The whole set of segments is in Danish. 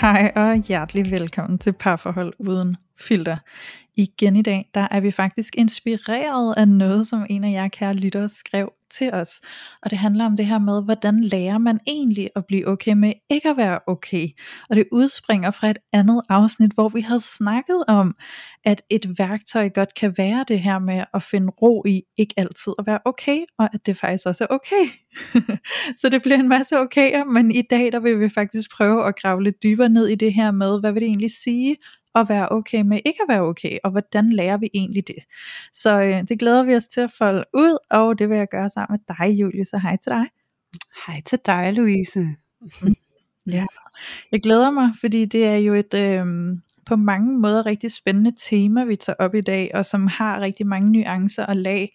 Hej og hjertelig velkommen til Parforhold Uden Filter. Igen i dag, der er vi faktisk inspireret af noget, som en af jer kære lyttere skrev til os. Og det handler om det her med, hvordan lærer man egentlig at blive okay med ikke at være okay. Og det udspringer fra et andet afsnit, hvor vi havde snakket om, at et værktøj godt kan være det her med at finde ro i ikke altid at være okay, og at det faktisk også er okay. så det bliver en masse okayer, men i dag der vil vi faktisk prøve at grave lidt dybere ned i det her med, hvad vil det egentlig sige at være okay med ikke at være okay, og hvordan lærer vi egentlig det? Så øh, det glæder vi os til at folde ud, og det vil jeg gøre sammen med dig, Julie, så hej til dig. Hej til dig, Louise. Ja, jeg glæder mig, fordi det er jo et øh, på mange måder rigtig spændende tema, vi tager op i dag, og som har rigtig mange nuancer og lag,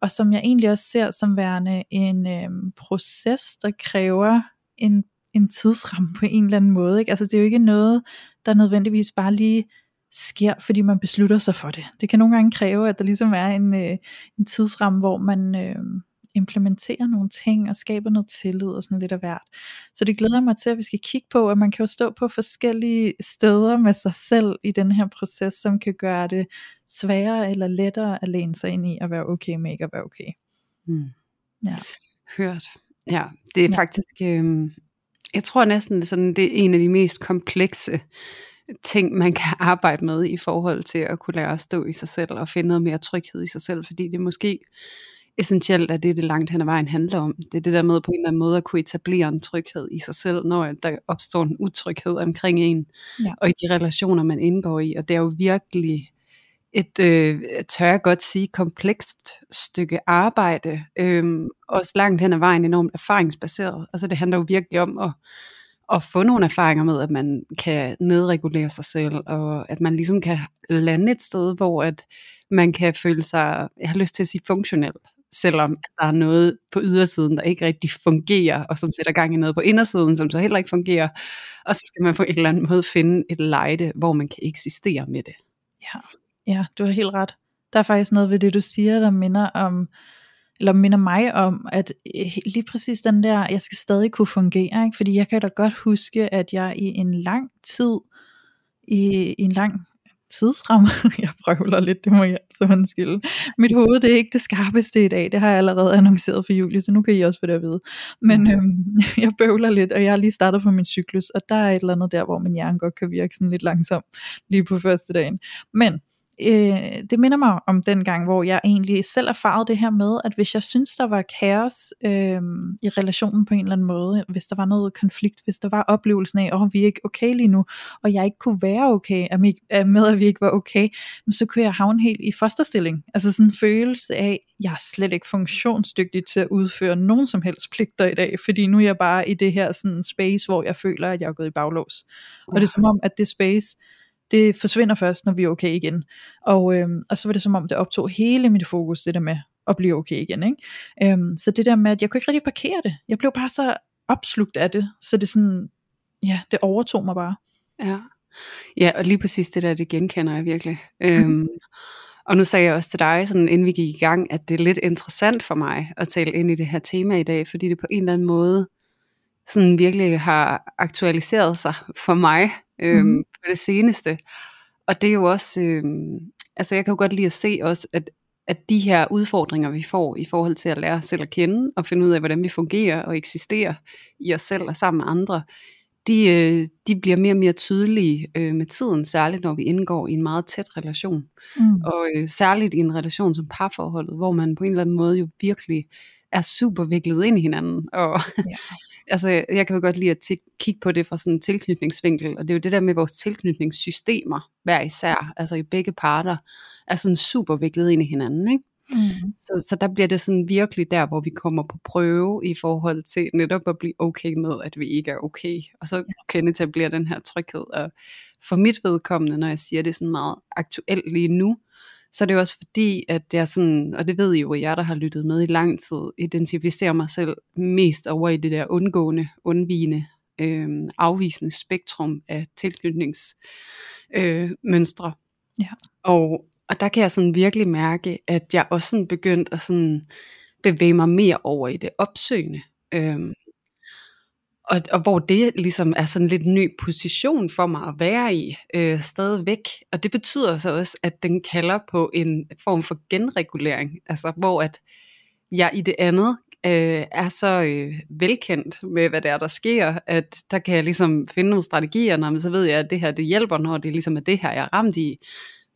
og som jeg egentlig også ser som værende en øh, proces, der kræver en, en tidsramme på en eller anden måde. Ikke? Altså det er jo ikke noget, der nødvendigvis bare lige sker, fordi man beslutter sig for det. Det kan nogle gange kræve, at der ligesom er en, øh, en tidsramme, hvor man øh, implementerer nogle ting og skaber noget tillid og sådan lidt af hvert. Så det glæder mig til, at vi skal kigge på, at man kan jo stå på forskellige steder med sig selv i den her proces, som kan gøre det sværere eller lettere at læne sig ind i at være okay med ikke at være okay. Mm. Ja. Hørt. Ja, det er Ja. faktisk, øh, jeg tror næsten, sådan, det er en af de mest komplekse ting, man kan arbejde med i forhold til at kunne lære at stå i sig selv og finde noget mere tryghed i sig selv, fordi det er måske essentielt, at det er det langt hen ad vejen handler om. Det er det der med på en eller anden måde at kunne etablere en tryghed i sig selv, når der opstår en utryghed omkring en, Ja. og i de relationer, man indgår i. Og det er jo virkelig et, øh, tør jeg godt sige, komplekst stykke arbejde, Øh, også langt hen ad vejen enormt erfaringsbaseret. Altså det handler jo virkelig om at, at få nogle erfaringer med, at man kan nedregulere sig selv, og at man ligesom kan lande et sted, hvor at man kan føle sig, jeg har lyst til at sige funktionel, selvom der er noget på ydersiden, der ikke rigtig fungerer, og som sætter gang i noget på indersiden, som så heller ikke fungerer, og så skal man på en eller anden måde finde et lejde, hvor man kan eksistere med det. Ja, ja, du har helt ret. Der er faktisk noget ved det, du siger, der minder om, eller minder mig om, at øh, lige præcis den der, jeg skal stadig kunne fungere, ikke? fordi jeg kan da godt huske, at jeg i en lang tid, i, i en lang tidsramme, jeg prøver lidt, det må jeg altså undskylde. Mit hoved, det er ikke det skarpeste i dag, det har jeg allerede annonceret for Julie, så nu kan I også få det at vide. Men øhm, jeg bøvler lidt, og jeg har lige startet på min cyklus, og der er et eller andet der, hvor min hjerne godt kan virke sådan lidt langsom, lige på første dagen. Men øh, det minder mig om den gang, hvor jeg egentlig selv erfarede det her med, at hvis jeg synes, der var kaos øh, i relationen på en eller anden måde, hvis der var noget konflikt, hvis der var oplevelsen af, at oh, vi er ikke okay lige nu, og jeg ikke kunne være okay at at med, at vi ikke var okay, så kunne jeg havne helt i fosterstilling. Altså sådan en følelse af, jeg er slet ikke funktionsdygtig til at udføre nogen som helst pligter i dag, fordi nu er jeg bare i det her sådan space, hvor jeg føler, at jeg er gået i baglås. Og det er som om, at det space, det forsvinder først, når vi er okay igen. Og, øhm, og så var det som om, det optog hele mit fokus, det der med at blive okay igen. Ikke? Øhm, så det der med, at jeg kunne ikke rigtig parkere det. Jeg blev bare så opslugt af det, så det sådan, ja, det overtog mig bare. Ja. ja, og lige præcis det der, det genkender jeg virkelig. Øhm, og nu sagde jeg også til dig, sådan, inden vi gik i gang, at det er lidt interessant for mig at tale ind i det her tema i dag, fordi det på en eller anden måde sådan virkelig har aktualiseret sig for mig øhm, Mhm. på det seneste. Og det er jo også, øhm, altså jeg kan jo godt lide at se også, at, at de her udfordringer, vi får i forhold til at lære os selv at kende, og finde ud af, hvordan vi fungerer og eksisterer i os selv og sammen med andre, de, øh, de bliver mere og mere tydelige øh, med tiden, særligt når vi indgår i en meget tæt relation. Mm. Og øh, særligt i en relation som parforholdet, hvor man på en eller anden måde jo virkelig er super viklet ind i hinanden. Og Ja. Altså, jeg kan jo godt lide at t- kigge på det fra sådan en tilknytningsvinkel, og det er jo det der med vores tilknytningssystemer, hver især, altså i begge parter, er sådan super viklet ind i hinanden, ikke? Mm. Så, så der bliver det sådan virkelig der, hvor vi kommer på prøve i forhold til netop at blive okay med, at vi ikke er okay. Og så kan det etablere den her tryghed. Og for mit vedkommende, når jeg siger det sådan meget aktuelt lige nu, så er det også fordi, at det er sådan, og det ved I jo, at jeg der har lyttet med i lang tid, identificerer mig selv mest over i det der undgående, undvigende, øh, afvisende spektrum af tilknytningsmønstre. Øh, mønstre. Ja. Og, og der kan jeg sådan virkelig mærke, at jeg også sådan begyndt at sådan bevæge mig mere over i det opsøgende. Øhm, og, og hvor det ligesom er sådan lidt ny position for mig at være i øh, stadigvæk. Og det betyder så også, at den kalder på en form for genregulering. Altså hvor at jeg i det andet øh, er så øh, velkendt med, hvad det er, der sker, at der kan jeg ligesom finde nogle strategier, når så ved jeg, at det her det hjælper, når det ligesom er det her, jeg er ramt i.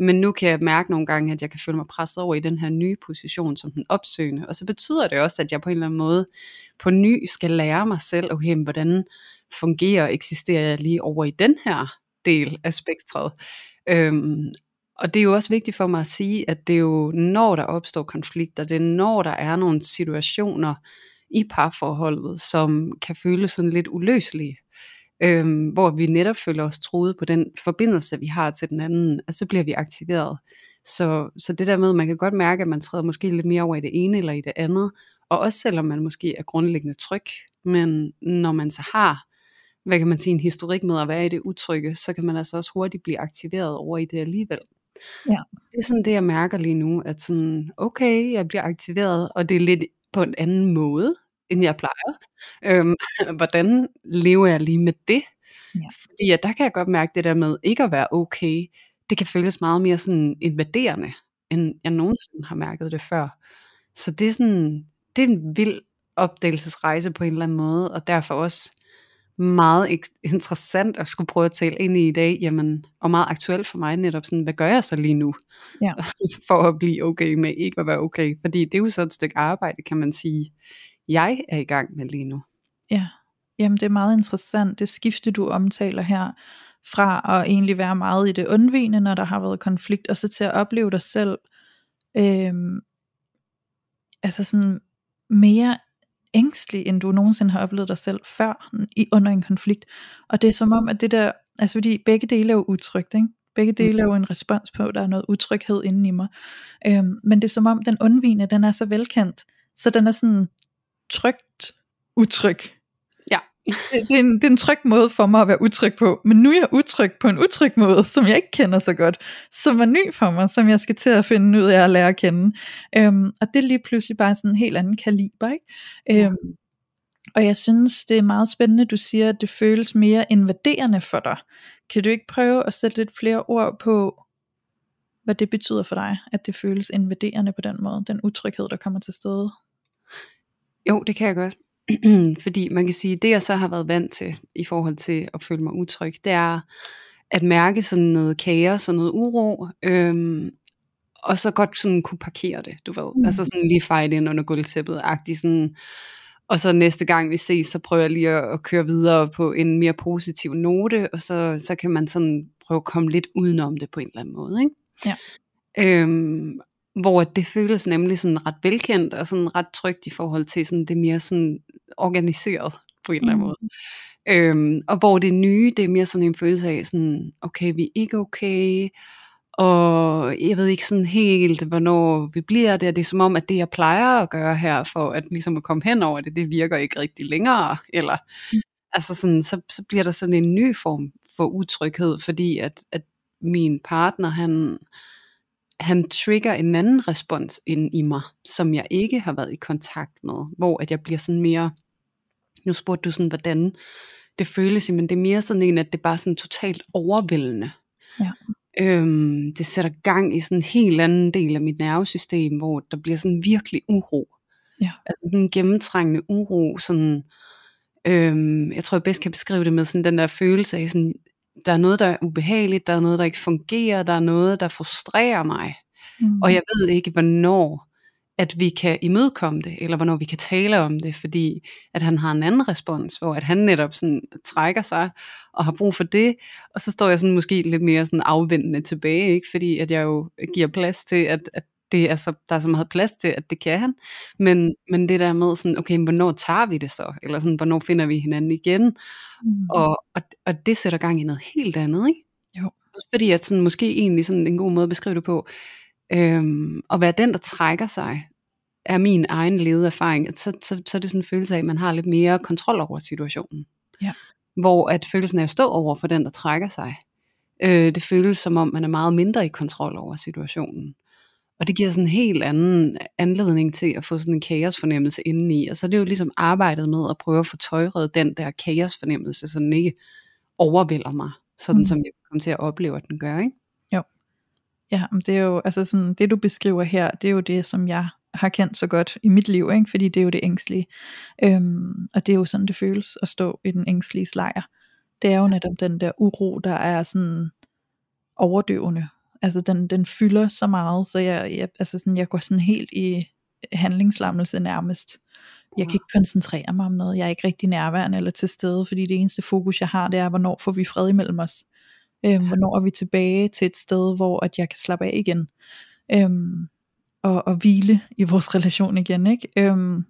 Men nu kan jeg mærke nogle gange, at jeg kan føle mig presset over i den her nye position som den opsøgende. Og så betyder det også, at jeg på en eller anden måde på ny skal lære mig selv, okay, hvordan fungerer og eksisterer jeg lige over i den her del af spektret. Øhm, og det er jo også vigtigt for mig at sige, at det er jo når der opstår konflikter, det er når der er nogle situationer i parforholdet, som kan føles sådan lidt uløselige øhm, hvor vi netop føler os troet på den forbindelse, vi har til den anden, at så bliver vi aktiveret. Så, så det der med, man kan godt mærke, at man træder måske lidt mere over i det ene eller i det andet, og også selvom man måske er grundlæggende tryg, men når man så har, hvad kan man sige, en historik med at være i det utrygge, så kan man altså også hurtigt blive aktiveret over i det alligevel. Ja. Det er sådan det, jeg mærker lige nu, at sådan, okay, jeg bliver aktiveret, og det er lidt på en anden måde, end jeg plejer. Øhm, hvordan lever jeg lige med det? Ja. Fordi ja, der kan jeg godt mærke det der med ikke at være okay. Det kan føles meget mere sådan invaderende, end jeg nogensinde har mærket det før. Så det er sådan, det er en vild opdagelsesrejse på en eller anden måde, og derfor også meget interessant at skulle prøve at tale ind i i dag, jamen, og meget aktuelt for mig netop sådan, hvad gør jeg så lige nu, Ja. for at blive okay med ikke at være okay, fordi det er jo så et stykke arbejde, kan man sige, jeg er i gang med lige nu. Ja, jamen det er meget interessant, det skifte du omtaler her, fra at egentlig være meget i det undvigende, når der har været konflikt, og så til at opleve dig selv, øh, altså sådan mere ængstelig, end du nogensinde har oplevet dig selv før, i, under en konflikt. Og det er som om, at det der, altså fordi begge dele er jo utrygt, ikke? Begge dele er jo en respons på, at der er noget utryghed inden i mig. Øhm, men det er som om, den undvigende, den er så velkendt, så den er sådan trygt utryg. Ja. det, det, er en, det er en tryg måde for mig at være utryg på, men nu er jeg utryg på en utryg måde, som jeg ikke kender så godt, som er ny for mig, som jeg skal til at finde ud af at lære at kende. Øhm, og det er lige pludselig bare sådan en helt anden kaliber, ikke? Øhm, og jeg synes, det er meget spændende, du siger, at det føles mere invaderende for dig. Kan du ikke prøve at sætte lidt flere ord på, hvad det betyder for dig, at det føles invaderende på den måde, den utryghed, der kommer til stede? Jo, det kan jeg godt. Fordi man kan sige, det jeg så har været vant til, i forhold til at føle mig utryg, det er at mærke sådan noget kaos og noget uro, øhm, og så godt sådan kunne parkere det, du ved. Mm. Altså sådan lige feje det ind under gulvtæppet, agtigt sådan, og så næste gang vi ses, så prøver jeg lige at, at køre videre på en mere positiv note, og så, så kan man sådan prøve at komme lidt udenom det på en eller anden måde, ikke? Ja. Øhm, hvor det føles nemlig sådan ret velkendt og sådan ret trygt i forhold til sådan det mere sådan organiseret på en eller anden Mm. måde. Øhm, og hvor det nye, det er mere sådan en følelse af sådan, okay, vi er ikke okay, og jeg ved ikke sådan helt, hvornår vi bliver det, og det er som om, at det jeg plejer at gøre her, for at ligesom at komme hen over det, det virker ikke rigtig længere, eller Mm. altså sådan, så, så bliver der sådan en ny form for utryghed, fordi at, at min partner, han, han trigger en anden respons ind i mig, som jeg ikke har været i kontakt med, hvor at jeg bliver sådan mere, nu spurgte du sådan, hvordan det føles, men det er mere sådan en, at det er bare sådan totalt overvældende. Ja. Øhm, det sætter gang i sådan en helt anden del af mit nervesystem, hvor der bliver sådan virkelig uro. Ja. Altså sådan en gennemtrængende uro, sådan, øhm, jeg tror jeg bedst kan beskrive det med sådan den der følelse af sådan, der er noget der er ubehageligt, der er noget der ikke fungerer, der er noget der frustrerer mig, Mm. og jeg ved ikke hvornår at vi kan imødekomme det, eller hvornår vi kan tale om det, fordi at han har en anden respons, hvor at han netop sådan trækker sig, og har brug for det, og så står jeg sådan måske lidt mere sådan afventende tilbage, ikke? fordi at jeg jo giver plads til, at, at det er så, der er så meget plads til, at det kan han. Men, men det der med sådan, okay, hvornår tager vi det så? Eller sådan, hvornår finder vi hinanden igen? Mm. Og, og, og det sætter gang i noget helt andet, ikke? Jo. Også fordi, at sådan, måske egentlig sådan en god måde at beskrive det på, øhm, at være den, der trækker sig, er min egen levede erfaring, så, så, så er det sådan en følelse af, at man har lidt mere kontrol over situationen. Ja. Hvor at følelsen af at stå over for den, der trækker sig, øh, det føles som om, man er meget mindre i kontrol over situationen. Og det giver sådan en helt anden anledning til at få sådan en kaosfornemmelse indeni. Og så er det jo ligesom arbejdet med at prøve at få tøjret den der kaosfornemmelse, så den ikke overvælder mig, sådan mm. som jeg kommer til at opleve, at den gør, ikke? Jo. Ja, men det er jo, altså sådan, det du beskriver her, det er jo det, som jeg har kendt så godt i mit liv, ikke? fordi det er jo det ængstlige. Øhm, og det er jo sådan, det føles at stå i den ængstlige lejr. Det er jo netop den der uro, der er sådan overdøvende. Altså den, den fylder så meget, så jeg, jeg, altså sådan, jeg går sådan helt i handlingslammelse nærmest. Jeg kan ikke koncentrere mig om noget. Jeg er ikke rigtig nærværende eller til stede, fordi det eneste fokus, jeg har, det er, hvornår får vi fred imellem os. Øhm, hvornår er vi tilbage til et sted, hvor at jeg kan slappe af igen. Øhm, og, og hvile i vores relation igen. Ikke? Øhm,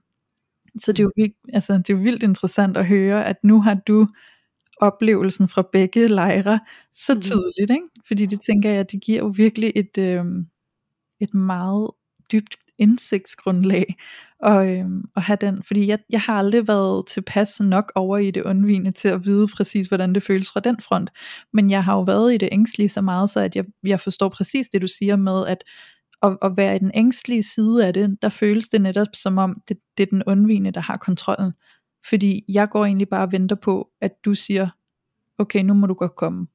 så det er, jo vildt, altså, det er jo vildt interessant at høre, at nu har du oplevelsen fra begge lejre så mhm. tydeligt, ikke? fordi det tænker jeg, det giver jo virkelig et, øhm, et meget dybt indsigtsgrundlag og, øhm, at have den, fordi jeg, jeg har aldrig været tilpas nok over i det undvigende til at vide præcis, hvordan det føles fra den front, men jeg har jo været i det ængstlige så meget, så at jeg, jeg forstår præcis det, du siger med, at at, at være i den ængstlige side af det, der føles det netop som om, det, det er den undvigende, der har kontrollen. Fordi jeg går egentlig bare og venter på, at du siger, okay, nu må du godt komme.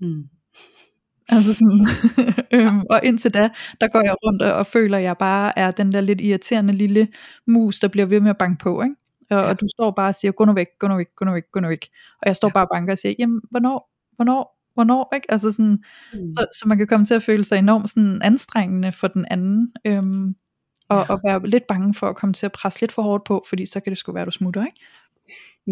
Mm. Altså sådan, øhm, og indtil da, der går jeg rundt og, og føler, at jeg bare er den der lidt irriterende lille mus, der bliver ved med at banke på, ikke? Og, ja. og du står bare og siger, gå nu væk, gå nu væk, gå nu væk, gå nu væk. Og jeg står ja. bare og banker og siger, jamen, hvornår, hvornår, hvornår, ikke? Altså sådan, mm. så, så man kan komme til at føle sig enormt sådan anstrengende for den anden, øhm, og, ja. og være lidt bange for at komme til at presse lidt for hårdt på, fordi så kan det sgu være, at du smutter, ikke?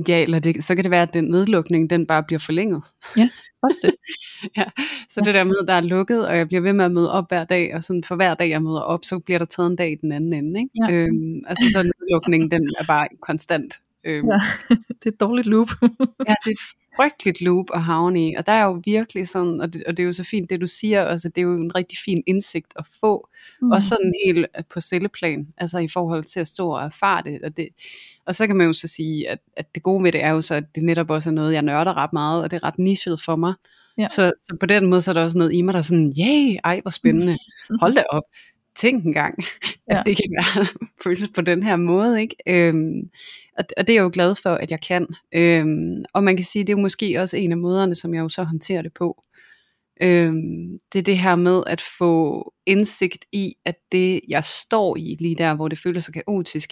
Ja, eller det, så kan det være, at den nedlukning, den bare bliver forlænget. Ja, også det. ja, så ja. det der med, at der er lukket, og jeg bliver ved med at møde op hver dag, og sådan for hver dag, jeg møder op, så bliver der taget en dag i den anden ende. Ikke? Ja. Øhm, altså så nedlukningen, den er bare konstant. Øhm. Ja, det er et dårligt loop. ja, det er frygteligt loop at havne i, og der er jo virkelig sådan, og det, og det er jo så fint det du siger, altså det er jo en rigtig fin indsigt at få, mm. og sådan helt på celleplan, altså i forhold til at stå og erfare det, og det, og så kan man jo så sige, at, at det gode ved det er jo så, at det netop også er noget, jeg nørder ret meget, og det er ret nichet for mig, Ja. Så, så på den måde, så er der også noget i mig, der er sådan, yay, ej hvor spændende, hold da op tænk engang, at ja. det kan være føles på den her måde, ikke? Øhm, og, og det er jeg jo glad for, at jeg kan. Øhm, og man kan sige, det er jo måske også en af måderne, som jeg jo så håndterer det på. Øhm, det er det her med at få indsigt i, at det jeg står i, lige der, hvor det føles så kaotisk,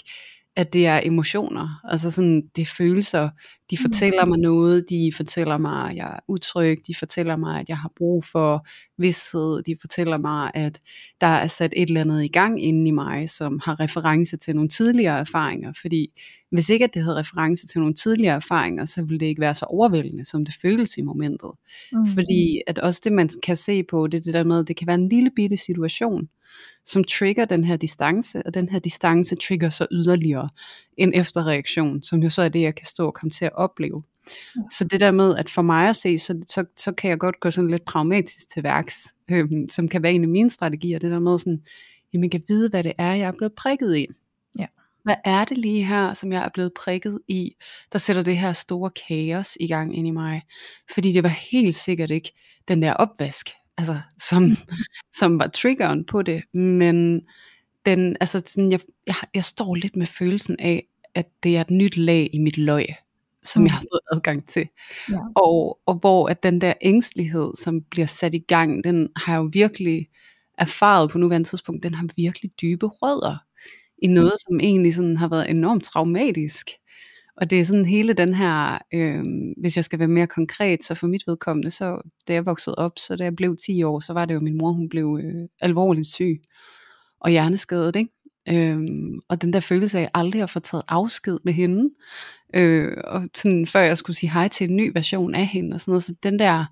at det er emotioner, altså sådan, det er følelser, de mm. fortæller mig noget, de fortæller mig, at jeg er utryg, de fortæller mig, at jeg har brug for vidshed, de fortæller mig, at der er sat et eller andet i gang inde i mig, som har reference til nogle tidligere erfaringer, fordi hvis ikke at det havde reference til nogle tidligere erfaringer, så ville det ikke være så overvældende, som det føles i momentet. Mm. Fordi at også det, man kan se på, det er det der med, at det kan være en lille bitte situation, som trigger den her distance, og den her distance trigger så yderligere en efterreaktion, som jo så er det, jeg kan stå og komme til at opleve. Så det der med, at for mig at se, så, så, så kan jeg godt gå sådan lidt pragmatisk til værks, øhm, som kan være en af mine strategier, det der med sådan, jamen jeg kan vide, hvad det er, jeg er blevet prikket i. Ja. Hvad er det lige her, som jeg er blevet prikket i, der sætter det her store kaos i gang ind i mig? Fordi det var helt sikkert ikke den der opvask, altså, som, som var triggeren på det, men den, altså, sådan, jeg, jeg, jeg står lidt med følelsen af, at det er et nyt lag i mit løg, som mm. jeg har fået adgang til. Ja. Og, og hvor at den der ængstelighed, som bliver sat i gang, den har jo virkelig erfaret på nuværende tidspunkt, den har virkelig dybe rødder i noget, som egentlig sådan har været enormt traumatisk. Og det er sådan hele den her, øh, hvis jeg skal være mere konkret, så for mit vedkommende, så da jeg voksede op, så da jeg blev 10 år, så var det jo min mor, hun blev øh, alvorligt syg og hjerneskadet, ikke? Øhm, og den der følelse af aldrig at få taget afsked med hende, øh, og sådan, før jeg skulle sige hej til en ny version af hende, og sådan noget, så den der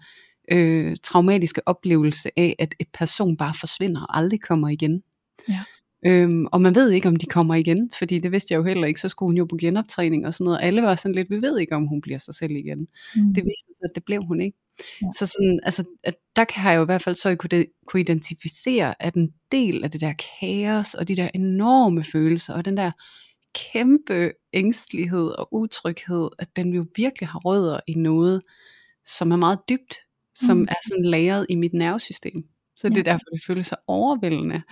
øh, traumatiske oplevelse af, at et person bare forsvinder og aldrig kommer igen, Ja. Øhm, og man ved ikke, om de kommer igen, fordi det vidste jeg jo heller ikke. Så skulle hun jo på genoptræning og sådan noget. Alle var sådan lidt, vi ved ikke, om hun bliver sig selv igen. Mm. Det viste sig, at det blev hun ikke. Ja. Så sådan, altså, at der kan jeg jo i hvert fald så kunne, kunne identificere, at en del af det der kaos, og de der enorme følelser, og den der kæmpe ængstelighed og utryghed, at den jo virkelig har rødder i noget, som er meget dybt, som Mm. er sådan lagret i mit nervesystem. Så det er Ja. derfor, det føles så overvældende.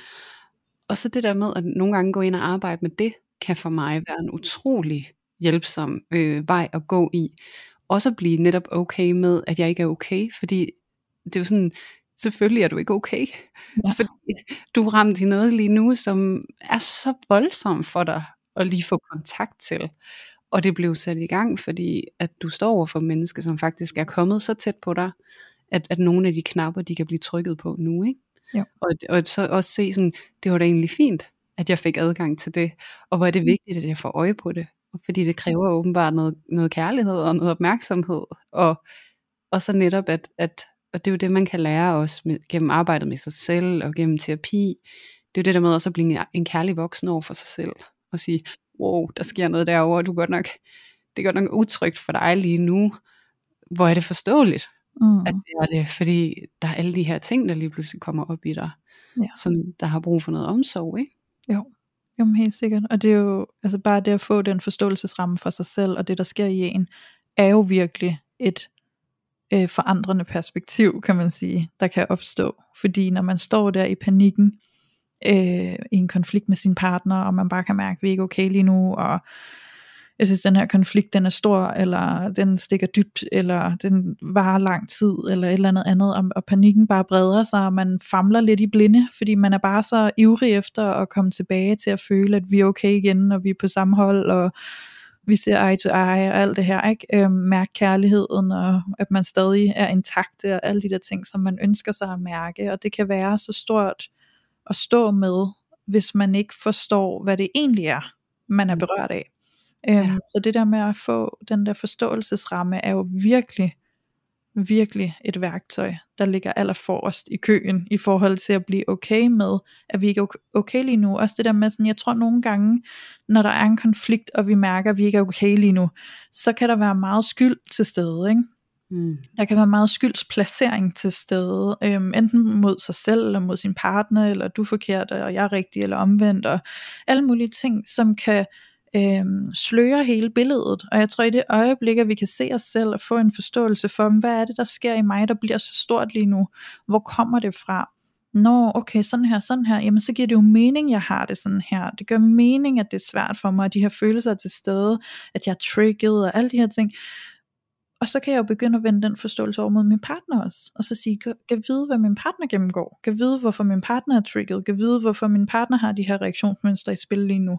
Og så det der med at nogle gange gå ind og arbejde med det, kan for mig være en utrolig hjælpsom øh, vej at gå i. Også at blive netop okay med, at jeg ikke er okay, fordi det er jo sådan, selvfølgelig er du ikke okay, Ja. fordi du er ramt i noget lige nu, som er så voldsomt for dig at lige få kontakt til. Og det blev sat i gang, fordi at du står over for mennesker, som faktisk er kommet så tæt på dig, at, at nogle af de knapper, de kan blive trykket på nu, ikke? Jo. Og, og så også se sådan, det var da egentlig fint, at jeg fik adgang til det, og hvor er det vigtigt, at jeg får øje på det, fordi det kræver åbenbart noget, noget kærlighed og noget opmærksomhed, og, og så netop, at, at og det er jo det, man kan lære også med, gennem arbejdet med sig selv, og gennem terapi, det er jo det der med også at blive en- en kærlig voksen over for sig selv, og sige, wow, der sker noget derovre, du er godt nok, det er godt nok utrygt for dig lige nu, hvor er det forståeligt, Mm. at det er det, fordi der er alle de her ting, der lige pludselig kommer op i dig, Ja. som der har brug for noget omsorg, ikke? Jo, jo helt sikkert. Og det er jo altså bare det at få den forståelsesramme for sig selv, og det der sker i en, er jo virkelig et øh, forandrende perspektiv, kan man sige, der kan opstå. Fordi når man står der i panikken, øh, i en konflikt med sin partner, og man bare kan mærke, at vi er ikke okay lige nu, og jeg synes, den her konflikt, den er stor, eller den stikker dybt, eller den varer lang tid, eller et eller andet andet, og, og panikken bare breder sig, og man famler lidt i blinde, fordi man er bare så ivrig efter at komme tilbage til at føle, at vi er okay igen, og vi er på samme hold, og vi ser eye to eye, og alt det her, ikke? Øhm, mærke kærligheden, og at man stadig er intakt, og alle de der ting, som man ønsker sig at mærke, og det kan være så stort at stå med, hvis man ikke forstår, hvad det egentlig er, man er Mm. berørt af. Øhm, Ja. Så det der med at få den der forståelsesramme, er jo virkelig, virkelig et værktøj, der ligger allerforrest i køen, i forhold til at blive okay med, at vi ikke er ok- okay lige nu. Også det der med sådan, jeg tror nogle gange, når der er en konflikt, og vi mærker, at vi ikke er okay lige nu, så kan der være meget skyld til stede, ikke? Mm. Der kan være meget skyldsplacering til stede, øhm, enten mod sig selv, eller mod sin partner, eller du er forkert, og jeg er rigtig, eller omvendt, og alle mulige ting, som kan øh, slører hele billedet. Og jeg tror i det øjeblik, at vi kan se os selv og få en forståelse for, hvad er det, der sker i mig, der bliver så stort lige nu? Hvor kommer det fra? Nå, okay, sådan her, sådan her, jamen så giver det jo mening, jeg har det sådan her. Det gør mening, at det er svært for mig, at de her følelser er til stede, at jeg er trigget og alle de her ting. Og så kan jeg jo begynde at vende den forståelse over mod min partner også. Og så sige, kan, vide, hvad min partner gennemgår. Kan vide, hvorfor min partner er trigget. Kan vide, hvorfor min partner har de her reaktionsmønstre i spil lige nu.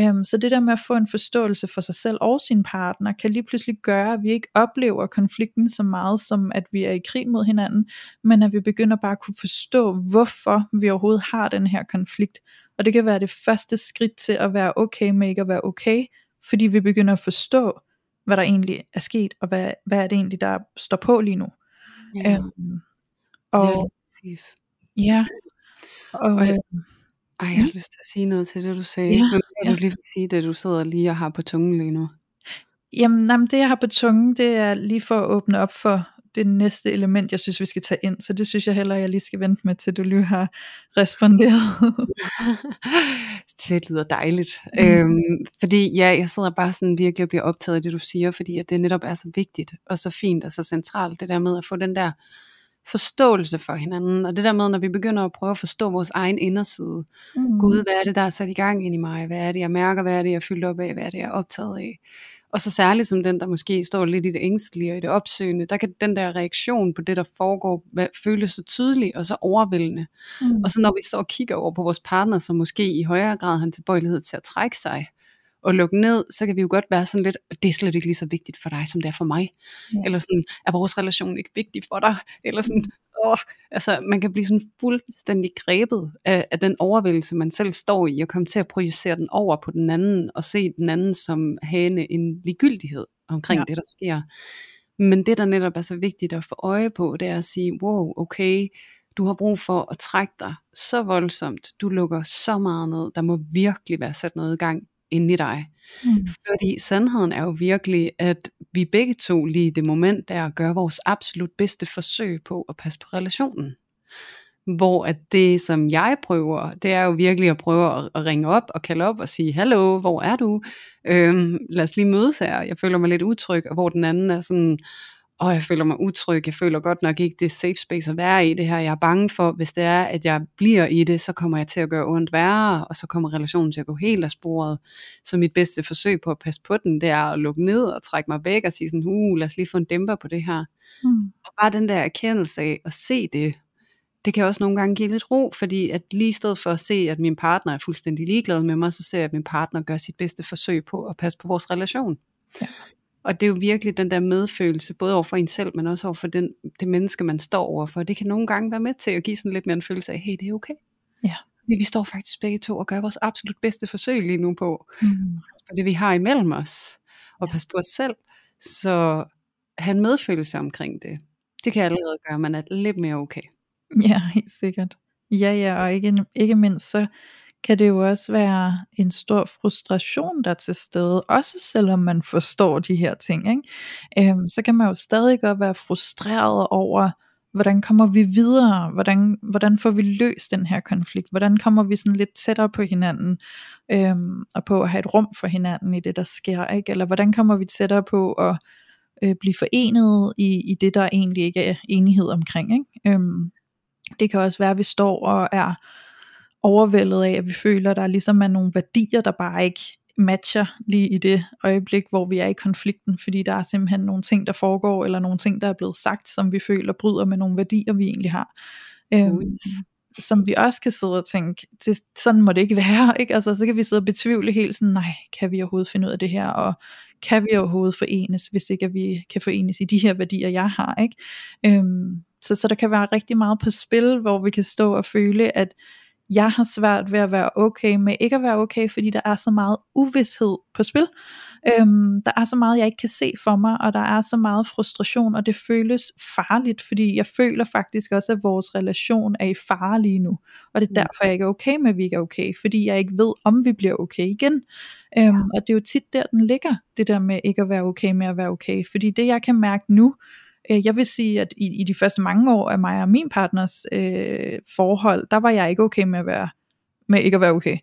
Um, så det der med at få en forståelse for sig selv og sin partner, kan lige pludselig gøre, at vi ikke oplever konflikten så meget, som at vi er i krig mod hinanden, men at vi begynder bare at kunne forstå, hvorfor vi overhovedet har den her konflikt. Og det kan være det første skridt til at være okay med ikke at være okay, fordi vi begynder at forstå, hvad der egentlig er sket, og hvad, hvad er det egentlig, der står på lige nu. Ja, Øhm, og ja, præcis. ja, og, Og jeg- øh, Ej, jeg har lyst til at sige noget til det, du sagde. Ja, Men kan ja. du lige vil sige det, du sidder lige og har på tungen lige nu? jamen, nej, men det jeg har på tungen, det er lige for at åbne op for det næste element, jeg synes, vi skal tage ind. Så det synes jeg heller, jeg lige skal vente med, til du lige har responderet. det lyder dejligt. Mm. Øhm, fordi ja, jeg sidder bare sådan virkelig og bliver optaget af det, du siger, fordi at det netop er så vigtigt, og så fint og så centralt, det der med at få den der forståelse for hinanden, og det der med, når vi begynder at prøve at forstå vores egen inderside, Mm. Gud, hvad er det, der er sat i gang ind i mig? Hvad er det, jeg mærker? Hvad er det, jeg er fyldt op af? Hvad er det, jeg er optaget af? Og så særligt som den, der måske står lidt i det ængstlige og i det opsøgende, der kan den der reaktion på det, der foregår, føles så tydelig og så overvældende. Mm. Og så når vi står og kigger over på vores partner, som måske i højere grad har en tilbøjelighed til at trække sig og lukke ned, så kan vi jo godt være sådan lidt, det er slet ikke lige så vigtigt for dig, som det er for mig. Ja. Eller sådan, er vores relation ikke vigtig for dig? Eller sådan, åh, altså man kan blive sådan fuldstændig grebet af, af den overvældelse, man selv står i, og komme til at projicere den over på den anden, og se den anden som hane en ligegyldighed omkring Ja. det, der sker. Men det, der netop er så vigtigt at få øje på, det er at sige, wow, okay, du har brug for at trække dig så voldsomt, du lukker så meget ned, der må virkelig være sat noget i gang inde i dig. Mm. Fordi sandheden er jo virkelig, at vi begge to lige i det moment der gør vores absolut bedste forsøg på at passe på relationen. Hvor at det, som jeg prøver, det er jo virkelig at prøve at, at ringe op og kalde op og sige, hallo, hvor er du? Øhm, lad os lige mødes her. Jeg føler mig lidt utryg, og hvor den anden er sådan, og jeg føler mig utryg, jeg føler godt nok ikke, det er safe space at være i det her, jeg er bange for, hvis det er, at jeg bliver i det, så kommer jeg til at gøre ondt værre, og så kommer relationen til at gå helt af sporet. Så mit bedste forsøg på at passe på den, det er at lukke ned og trække mig væk og sige sådan, uh, lad os lige få en dæmper på det her. Mm. Og bare den der erkendelse af at se det, det kan også nogle gange give lidt ro, fordi at lige i stedet for at se, at min partner er fuldstændig ligeglad med mig, så ser jeg, at min partner gør sit bedste forsøg på at passe på vores relation. Ja. Og det er jo virkelig den der medfølelse, både over for en selv, men også over for den, det menneske, man står overfor. Det kan nogle gange være med til at give sådan lidt mere en følelse af, hey, det er okay. Ja. Fordi vi står faktisk begge to og gør vores absolut bedste forsøg lige nu på, mm. på det, vi har imellem os, og ja. passe på os selv. Så have en medfølelse omkring det, det kan allerede gøre, at man er lidt mere okay. Ja, helt sikkert. Ja, ja, og ikke, ikke mindst så kan det jo også være en stor frustration, der er til stede, også selvom man forstår de her ting. Ikke? Øhm, så kan man jo stadig godt være frustreret over, hvordan kommer vi videre, hvordan, hvordan får vi løst den her konflikt, hvordan kommer vi sådan lidt tættere på hinanden, øhm, og på at have et rum for hinanden i det, der sker, ikke? eller hvordan kommer vi tættere på at øh, blive forenet i, i det, der egentlig ikke er enighed omkring. Ikke? Øhm, det kan også være, at vi står og er overvældet af, at vi føler, at der ligesom er nogle værdier, der bare ikke matcher lige i det øjeblik, hvor vi er i konflikten, fordi der er simpelthen nogle ting, der foregår, eller nogle ting, der er blevet sagt, som vi føler bryder med nogle værdier, vi egentlig har. Øhm, som vi også kan sidde og tænke, det, sådan må det ikke være, ikke? Altså, så kan vi sidde og betvivle helt sådan, nej, kan vi overhovedet finde ud af det her, og kan vi overhovedet forenes, hvis ikke at vi kan forenes i de her værdier, jeg har, ikke? Øhm, så, så der kan være rigtig meget på spil, hvor vi kan stå og føle, at jeg har svært ved at være okay med ikke at være okay, fordi der er så meget uvidshed på spil. Øhm, der er så meget, jeg ikke kan se for mig, og der er så meget frustration, og det føles farligt, fordi jeg føler faktisk også, at vores relation er i fare lige nu. Og det er mm. derfor, jeg ikke er okay med, at vi ikke er okay, fordi jeg ikke ved, om vi bliver okay igen. Øhm, og det er jo tit der, den ligger, det der med ikke at være okay med at være okay. Fordi det, jeg kan mærke nu, jeg vil sige, at i, i de første mange år af mig og min partners øh, forhold, der var jeg ikke okay med at være med ikke at være okay.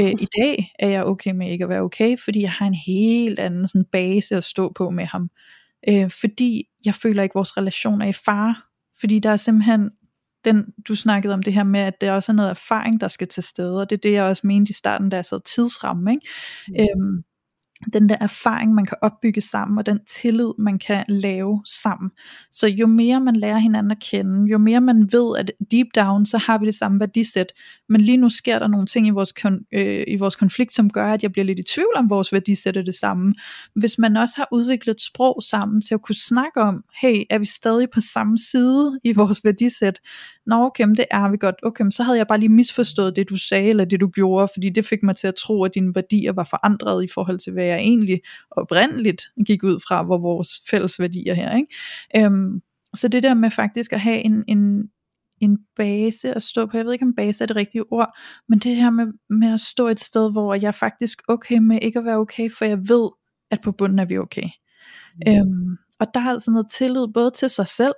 Øh, I dag er jeg okay med ikke at være okay, fordi jeg har en helt anden sådan, base at stå på med ham. Øh, fordi jeg føler ikke, at vores relation er i fare. Fordi der er simpelthen, den, du snakkede om det her med, at det også er noget erfaring, der skal til stede, og det er det, jeg også mente i starten, da jeg sad tidsramme. Ikke? Mm. Øhm, den der erfaring, man kan opbygge sammen, og den tillid, man kan lave sammen. Så jo mere man lærer hinanden at kende, jo mere man ved, at deep down, så har vi det samme værdisæt. Men lige nu sker der nogle ting i vores, kon- øh, i vores konflikt, som gør, at jeg bliver lidt i tvivl om, vores værdisæt er det samme. Hvis man også har udviklet sprog sammen til at kunne snakke om, hey, er vi stadig på samme side i vores værdisæt? Nå okay, det er vi godt, okay, så havde jeg bare lige misforstået det du sagde, eller det du gjorde, fordi det fik mig til at tro, at dine værdier var forandret i forhold til, hvad jeg egentlig oprindeligt gik ud fra, hvor vores fælles værdier her, ikke? Øhm, så det der med faktisk at have en, en, en base at stå på, jeg ved ikke om base er det rigtige ord, men det her med, med at stå et sted, hvor jeg faktisk okay med ikke at være okay, for jeg ved, at på bunden er vi okay. Mm. Øhm, og der er altså noget tillid både til sig selv,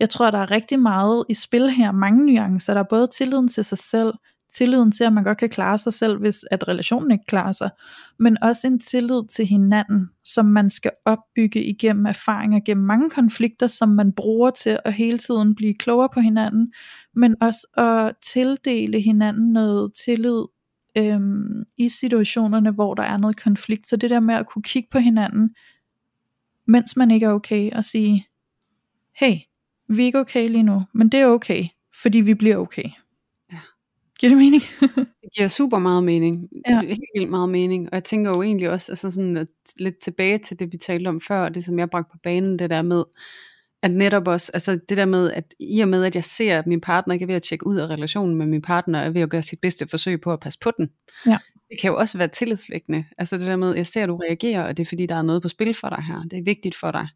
jeg tror, der er rigtig meget i spil her, mange nuancer. Der er både tilliden til sig selv, tilliden til, at man godt kan klare sig selv, hvis at relationen ikke klarer sig, men også en tillid til hinanden, som man skal opbygge igennem erfaringer, gennem mange konflikter, som man bruger til at hele tiden blive klogere på hinanden, men også at tildele hinanden noget tillid øhm, i situationerne, hvor der er noget konflikt. Så det der med at kunne kigge på hinanden, mens man ikke er okay, og sige, hey, vi er ikke okay lige nu, men det er okay, fordi vi bliver okay. Giver det mening? det giver super meget mening. Ja. Helt vildt meget mening. Og jeg tænker jo egentlig også, altså sådan lidt tilbage til det, vi talte om før, og det som jeg bragte på banen, det der med, at netop også, altså det der med, at i og med, at jeg ser, at min partner ikke er ved at tjekke ud af relationen med min partner, er ved at gøre sit bedste forsøg på at passe på den. Ja. Det kan jo også være tillidsvækkende. Altså det der med, at jeg ser, at du reagerer, og det er fordi, der er noget på spil for dig her. Det er vigtigt for dig.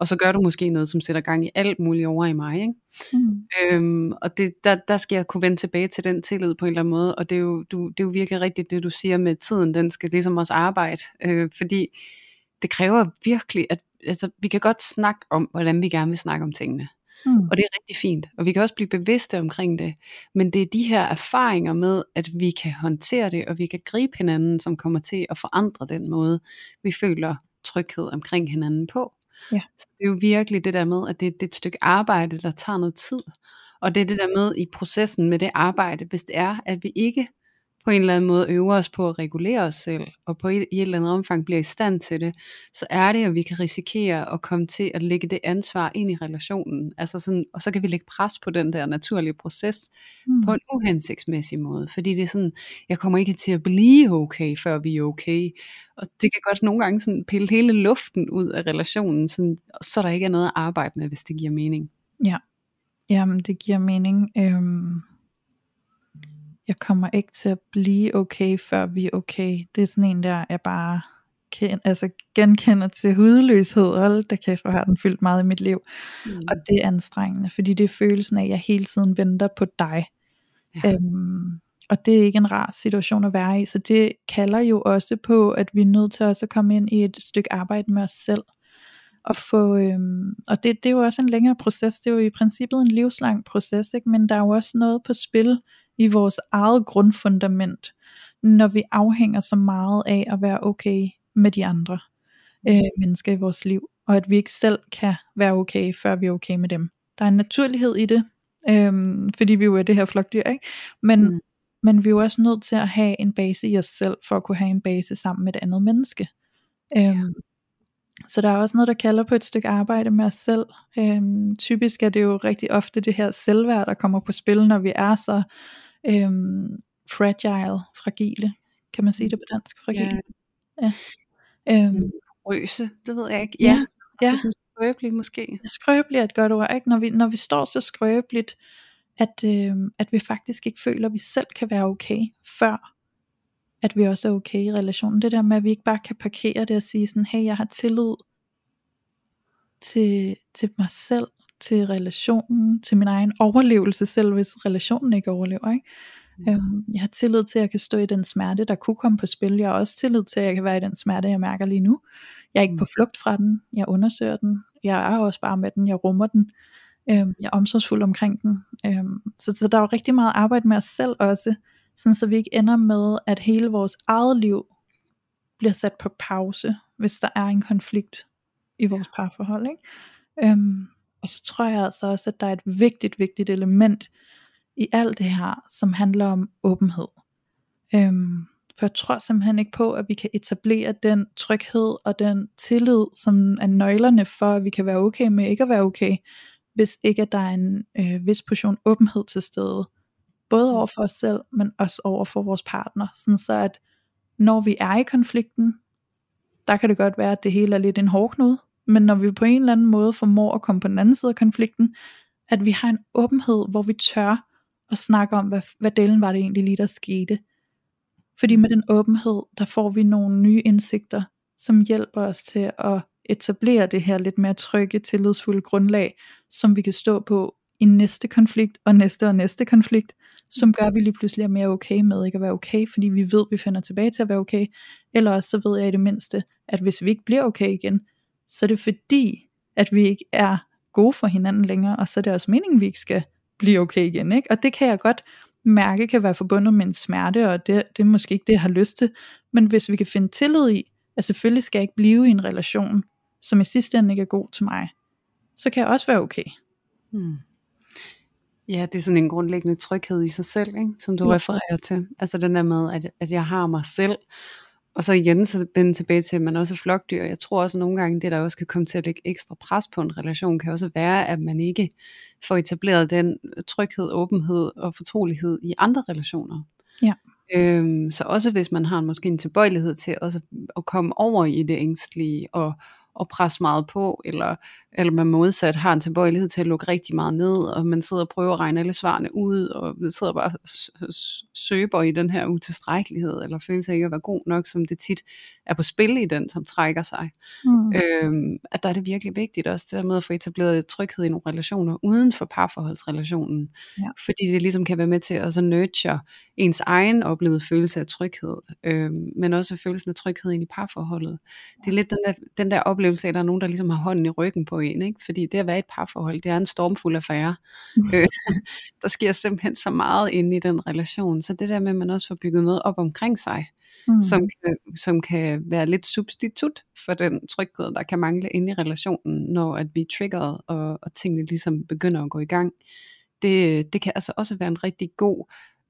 Og så gør du måske noget, som sætter gang i alt muligt over i mig. Ikke? Mm. Øhm, og det, der, der skal jeg kunne vende tilbage til den tillid på en eller anden måde, og det er jo, du, det er jo virkelig rigtigt, det du siger med tiden, den skal ligesom også arbejde, øh, fordi det kræver virkelig, at altså, vi kan godt snakke om, hvordan vi gerne vil snakke om tingene. Mm. Og det er rigtig fint. Og vi kan også blive bevidste omkring det. Men det er de her erfaringer med, at vi kan håndtere det, og vi kan gribe hinanden, som kommer til at forandre den måde, vi føler tryghed omkring hinanden på. Ja. Så det er jo virkelig det der med, at det, det er et stykke arbejde, der tager noget tid. Og det er det der med i processen med det arbejde, hvis det er, at vi ikke på en eller anden måde øver os på at regulere os selv, og på et, i et eller andet omfang bliver i stand til det, så er det, at vi kan risikere at komme til at lægge det ansvar ind i relationen. Altså sådan, og så kan vi lægge pres på den der naturlige proces Mm. på en uhensigtsmæssig måde. Fordi det er sådan, jeg kommer ikke til at blive okay, før vi er okay. Og det kan godt nogle gange sådan pille hele luften ud af relationen, sådan, så der ikke er noget at arbejde med, hvis det giver mening. Jamen, det giver mening. Øhm, jeg kommer ikke til at blive okay, før vi er okay. Det er sådan en der, jeg bare ken, altså genkender til hudløshed. Hold da kæft, hvor har den fyldt meget i mit liv. Mm. Og det er anstrengende, fordi det er følelsen af, at jeg hele tiden venter på dig. Ja. Øhm, og det er ikke en rar situation at være i, så det kalder jo også på, at vi er nødt til også at komme ind i et stykke arbejde med os selv. Og, få, øhm, og det, det er jo også en længere proces, det er jo i princippet en livslang proces, ikke? men der er jo også noget på spil i vores eget grundfundament, når vi afhænger så meget af at være okay med de andre øh, mennesker i vores liv, og at vi ikke selv kan være okay, før vi er okay med dem. Der er en naturlighed i det, øhm, fordi vi jo er det her flokdyr, ikke? Men, Mm. men vi er jo også nødt til at have en base i os selv, for at kunne have en base sammen med et andet menneske. Øhm, så der er også noget, der kalder på et stykke arbejde med os selv. Øhm, typisk er det jo rigtig ofte det her selvværd, der kommer på spil, når vi er så øhm, fragile, fragile. Kan man sige det på dansk? Fragile. Ja. Øhm, Røse, det ved jeg ikke. Ja, Ja, ja. altså sådan måske. skrøbelig er et godt ord, ikke? Når, vi, når vi står så skrøbeligt, at, øh, at vi faktisk ikke føler, at vi selv kan være okay, før at vi også er okay i relationen. Det der med, at vi ikke bare kan parkere det og sige sådan, hey, jeg har tillid til, til mig selv, til relationen, til min egen overlevelse, selv hvis relationen ikke overlever. Ikke? Mm. Øhm, jeg har tillid til, at jeg kan stå i den smerte, der kunne komme på spil. Jeg har også tillid til, at jeg kan være i den smerte, jeg mærker lige nu. Jeg er ikke Mm. på flugt fra den. Jeg undersøger den. Jeg er også bare med den. Jeg rummer den. Øhm, jeg er omsorgsfuld omkring den. Øhm, så, så der er jo rigtig meget arbejde med os selv også, sådan så vi ikke ender med, at hele vores eget liv bliver sat på pause, hvis der er en konflikt i vores parforhold. Ikke? Øhm, og så tror jeg altså også, at der er et vigtigt, vigtigt element i alt det her, som handler om åbenhed. Øhm, for jeg tror simpelthen ikke på, at vi kan etablere den tryghed og den tillid, som er nøglerne for, at vi kan være okay med ikke at være okay, hvis ikke at der er en øh, vis portion åbenhed til stede. Både over for os selv, men også over for vores partner. Sådan så at når vi er i konflikten, der kan det godt være, at det hele er lidt en hårdknude, men når vi på en eller anden måde formår at komme på den anden side af konflikten, at vi har en åbenhed, hvor vi tør at snakke om, hvad, hvad delen var det egentlig lige, der skete. Fordi med den åbenhed, der får vi nogle nye indsigter, som hjælper os til at etablere det her lidt mere trygge, tillidsfulde grundlag, som vi kan stå på i næste konflikt, og næste og næste konflikt, som gør, at vi lige pludselig er mere okay med ikke at være okay, fordi vi ved, at vi finder tilbage til at være okay, eller også så ved jeg i det mindste, at hvis vi ikke bliver okay igen, så er det fordi, at vi ikke er gode for hinanden længere, og så er det også meningen, vi ikke skal blive okay igen. Ikke? Og det kan jeg godt mærke kan være forbundet med en smerte, og det, det er måske ikke det, jeg har lyst til. Men hvis vi kan finde tillid i, at selvfølgelig skal jeg ikke blive i en relation, som i sidste ende ikke er god til mig, så kan jeg også være okay. Hmm. Ja, det er sådan en grundlæggende tryghed i sig selv, ikke? som du Ja. refererer til. Altså den der med, at, at jeg har mig selv, og så igen så vende tilbage til, at man også er flokdyr. Jeg tror også at nogle gange, det der også kan komme til at lægge ekstra pres på en relation, kan også være, at man ikke får etableret den tryghed, åbenhed og fortrolighed i andre relationer. Ja. Øhm, så også hvis man har måske en tilbøjelighed til også at komme over i det ængstlige og, og presse meget på, eller eller man modsat har en tilbøjelighed til at lukke rigtig meget ned, og man sidder og prøver at regne alle svarene ud, og man sidder bare og søber i den her utilstrækkelighed, eller følelse af ikke at være god nok, som det tit er på spil i den, som trækker sig. Mm. Øhm, at der er det virkelig vigtigt også, det der med at få etableret tryghed i nogle relationer, uden for parforholdsrelationen, ja. fordi det ligesom kan være med til at så nurture ens egen oplevede følelse af tryghed, øhm, men også følelsen af tryghed ind i parforholdet. Det er lidt den der, den der oplevelse af, at der er nogen, der ligesom har hånden i ryggen på en, ikke? fordi det at være et parforhold, det er en stormfuld affære. Mm. Øh, der sker simpelthen så meget inde i den relation, så det der med, at man også får bygget noget op omkring sig, mm. som, kan, som kan være lidt substitut for den tryghed, der kan mangle inde i relationen, når at vi er triggeret, og, og tingene ligesom begynder at gå i gang. Det, det kan altså også være en rigtig god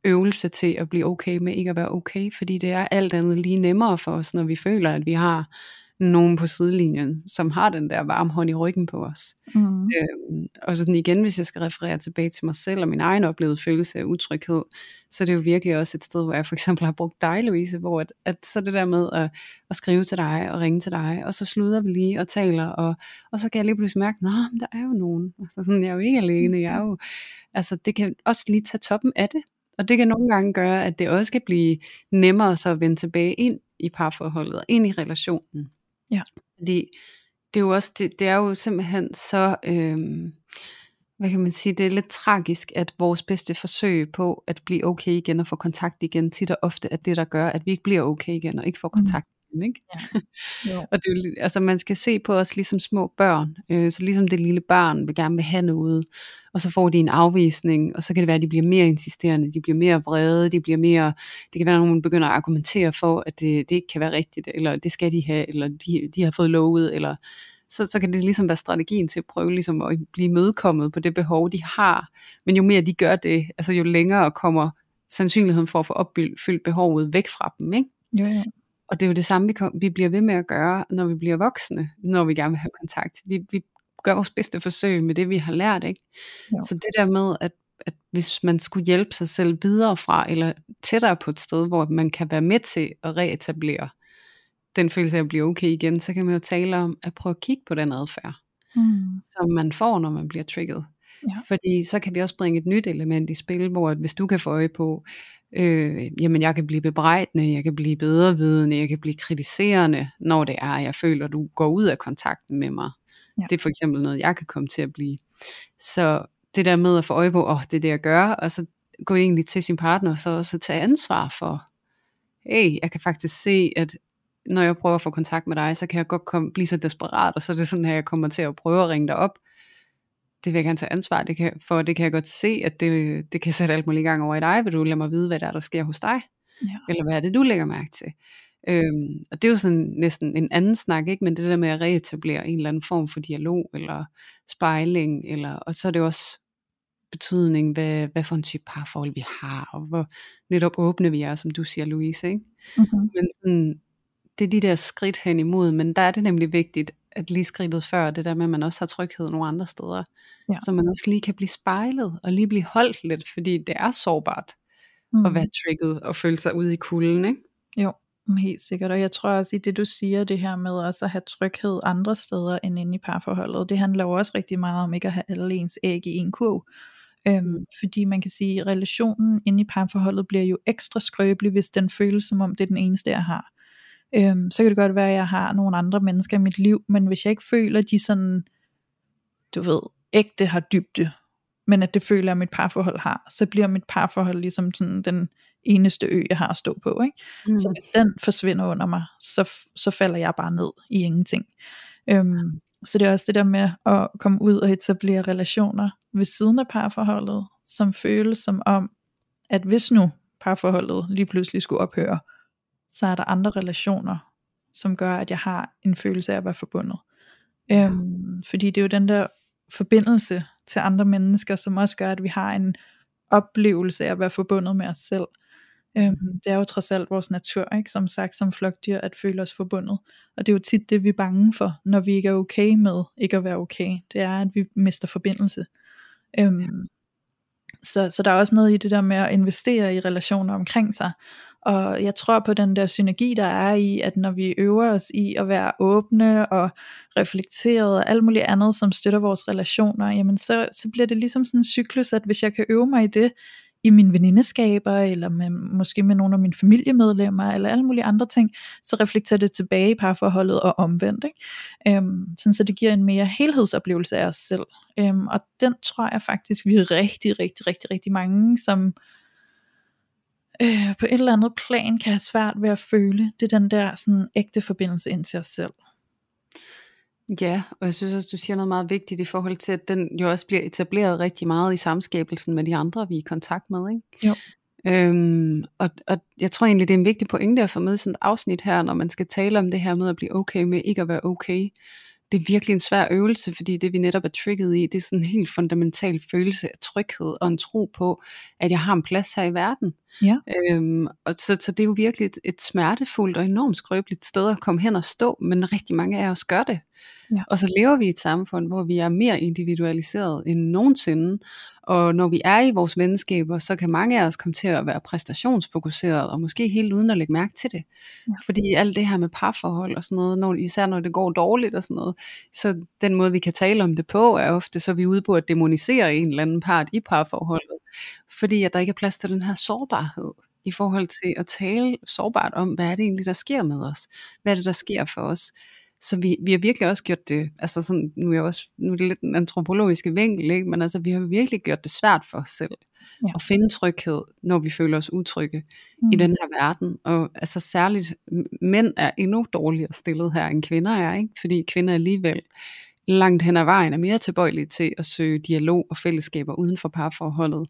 øvelse til at blive okay med ikke at være okay, fordi det er alt andet lige nemmere for os, når vi føler, at vi har nogen på sidelinjen, som har den der varme hånd i ryggen på os. Mm. Øhm, og sådan igen, hvis jeg skal referere tilbage til mig selv og min egen oplevede følelse af utryghed, så det er jo virkelig også et sted, hvor jeg for eksempel har brugt dig, Louise, hvor at, at så det der med at, at skrive til dig og ringe til dig, og så slutter vi lige og taler, og, og så kan jeg lige pludselig mærke, at der er jo nogen. Altså sådan, jeg er jo ikke alene, jeg er jo, altså det kan også lige tage toppen af det, og det kan nogle gange gøre, at det også kan blive nemmere så at vende tilbage ind i parforholdet, ind i relationen. Ja. Fordi det er jo også, det, det er jo simpelthen så, øhm, hvad kan man sige, det er lidt tragisk, at vores bedste forsøg på at blive okay igen og få kontakt igen, tit og ofte er det, der gør, at vi ikke bliver okay igen og ikke får mm. kontakt. Ikke? Ja. og det er jo, altså man skal se på os ligesom små børn, øh, så ligesom det lille barn vil gerne vil have noget, og så får de en afvisning, og så kan det være, at de bliver mere insisterende, de bliver mere vrede, de bliver mere, det kan være, at nogen begynder at argumentere for, at det, det ikke kan være rigtigt, eller det skal de have, eller de, de har fået lovet, eller så, så kan det ligesom være strategien til at prøve ligesom at blive mødekommet på det behov, de har. Men jo mere de gør det, altså jo længere kommer sandsynligheden for at få opfyldt behovet væk fra dem. Ikke? Jo, ja. Og det er jo det samme, vi, kom, vi bliver ved med at gøre, når vi bliver voksne, når vi gerne vil have kontakt. Vi, vi gør vores bedste forsøg med det, vi har lært. Ikke? Jo. Så det der med, at, at hvis man skulle hjælpe sig selv videre fra, eller tættere på et sted, hvor man kan være med til at reetablere den følelse af at blive okay igen, så kan man jo tale om at prøve at kigge på den adfærd, mm. som man får, når man bliver trigget. Ja. Fordi så kan vi også bringe et nyt element i spil, hvor hvis du kan få øje på, øh, jamen jeg kan blive bebrejdende, jeg kan blive bedrevidende, jeg kan blive kritiserende, når det er, jeg føler, at du går ud af kontakten med mig. Ja. Det er for eksempel noget, jeg kan komme til at blive. Så det der med at få øje på, åh, oh, det er det, jeg gør, og så gå egentlig til sin partner, og så også tage ansvar for, hey, jeg kan faktisk se, at når jeg prøver at få kontakt med dig, så kan jeg godt komme, blive så desperat, og så er det sådan, at jeg kommer til at prøve at ringe dig op. Det vil jeg gerne tage ansvar det kan, for, det kan jeg godt se, at det, det kan sætte alt muligt i gang over i dig. Vil du lade mig vide, hvad der er, der sker hos dig? Ja. Eller hvad er det, du lægger mærke til? Øhm, og det er jo sådan næsten en anden snak, ikke? men det der med at reetablere en eller anden form for dialog, eller spejling, eller, og så er det også betydning, hvad, hvad for en type parforhold vi har, og hvor netop åbne vi er, som du siger, Louise. Ikke? Mm-hmm. Men sådan, det er de der skridt hen imod, men der er det nemlig vigtigt, at lige skridtet før, det der med, at man også har tryghed nogle andre steder, ja. så man også lige kan blive spejlet, og lige blive holdt lidt, fordi det er sårbart mm. at være trigget og føle sig ude i kulden, ikke? Jo, helt sikkert, og jeg tror også i det du siger, det her med også at have tryghed andre steder end inde i parforholdet, det handler jo også rigtig meget om ikke at have alle ens æg i en kurv, Øhm, mm. Fordi man kan sige, at relationen inde i parforholdet bliver jo ekstra skrøbelig, hvis den føles som om det er den eneste, jeg har. Øhm, så kan det godt være, at jeg har nogle andre mennesker i mit liv, men hvis jeg ikke føler, at de sådan, du ved, ægte har dybde, men at det føler, at mit parforhold har, så bliver mit parforhold ligesom sådan den eneste ø, jeg har at stå på. Ikke? Mm. Så hvis den forsvinder under mig, så, så falder jeg bare ned i ingenting. Øhm, så det er også det der med at komme ud og etablere relationer ved siden af parforholdet, som føles som om, at hvis nu parforholdet lige pludselig skulle ophøre, så er der andre relationer, som gør, at jeg har en følelse af at være forbundet. Øhm, fordi det er jo den der forbindelse til andre mennesker, som også gør, at vi har en oplevelse af at være forbundet med os selv. Øhm, det er jo trods alt vores natur, ikke? som sagt som flokdyr, at føle os forbundet. Og det er jo tit det, vi er bange for, når vi ikke er okay med ikke at være okay. Det er, at vi mister forbindelse. Øhm, så, så der er også noget i det der med at investere i relationer omkring sig, og jeg tror på den der synergi, der er i, at når vi øver os i at være åbne og reflekteret og alt muligt andet, som støtter vores relationer, jamen så, så bliver det ligesom sådan en cyklus, at hvis jeg kan øve mig i det, i mine venindeskaber, eller med, måske med nogle af mine familiemedlemmer, eller alle mulige andre ting, så reflekterer det tilbage i parforholdet og omvendt. Ikke? Øhm, sådan så det giver en mere helhedsoplevelse af os selv. Øhm, og den tror jeg faktisk, vi er rigtig, rigtig, rigtig, rigtig mange, som øh, på et eller andet plan kan have svært ved at føle. Det er den der sådan ægte forbindelse ind til os selv. Ja, og jeg synes også, du siger noget meget vigtigt i forhold til, at den jo også bliver etableret rigtig meget i samskabelsen med de andre, vi er i kontakt med. Ikke? Jo. Øhm, og, og jeg tror egentlig, det er en vigtig pointe at få med i sådan et afsnit her, når man skal tale om det her med at blive okay med ikke at være okay. Det er virkelig en svær øvelse, fordi det vi netop er trigget i, det er sådan en helt fundamental følelse af tryghed og en tro på, at jeg har en plads her i verden. Ja. Øhm, og så, så det er jo virkelig et, et smertefuldt og enormt skrøbeligt sted at komme hen og stå, men rigtig mange af os gør det. Ja. Og så lever vi i et samfund, hvor vi er mere individualiseret end nogensinde. Og når vi er i vores venskaber, så kan mange af os komme til at være præstationsfokuseret, og måske helt uden at lægge mærke til det. Ja. Fordi alt det her med parforhold og sådan noget, når, især når det går dårligt og sådan noget, så den måde vi kan tale om det på, er ofte, så er vi ude på at demonisere en eller anden part i parforholdet. Fordi at der ikke er plads til den her sårbarhed i forhold til at tale sårbart om, hvad er det egentlig, der sker med os? Hvad er det, der sker for os? Så vi, vi har virkelig også gjort det, altså sådan, nu er, jeg også, nu er det lidt en antropologiske vinkel, ikke? men altså vi har virkelig gjort det svært for os selv Ja. at finde tryghed, når vi føler os utrygge mm. i den her verden. Og altså særligt mænd er endnu dårligere stillet her end kvinder er, ikke? fordi kvinder alligevel langt hen ad vejen er mere tilbøjelige til at søge dialog og fællesskaber uden for parforholdet.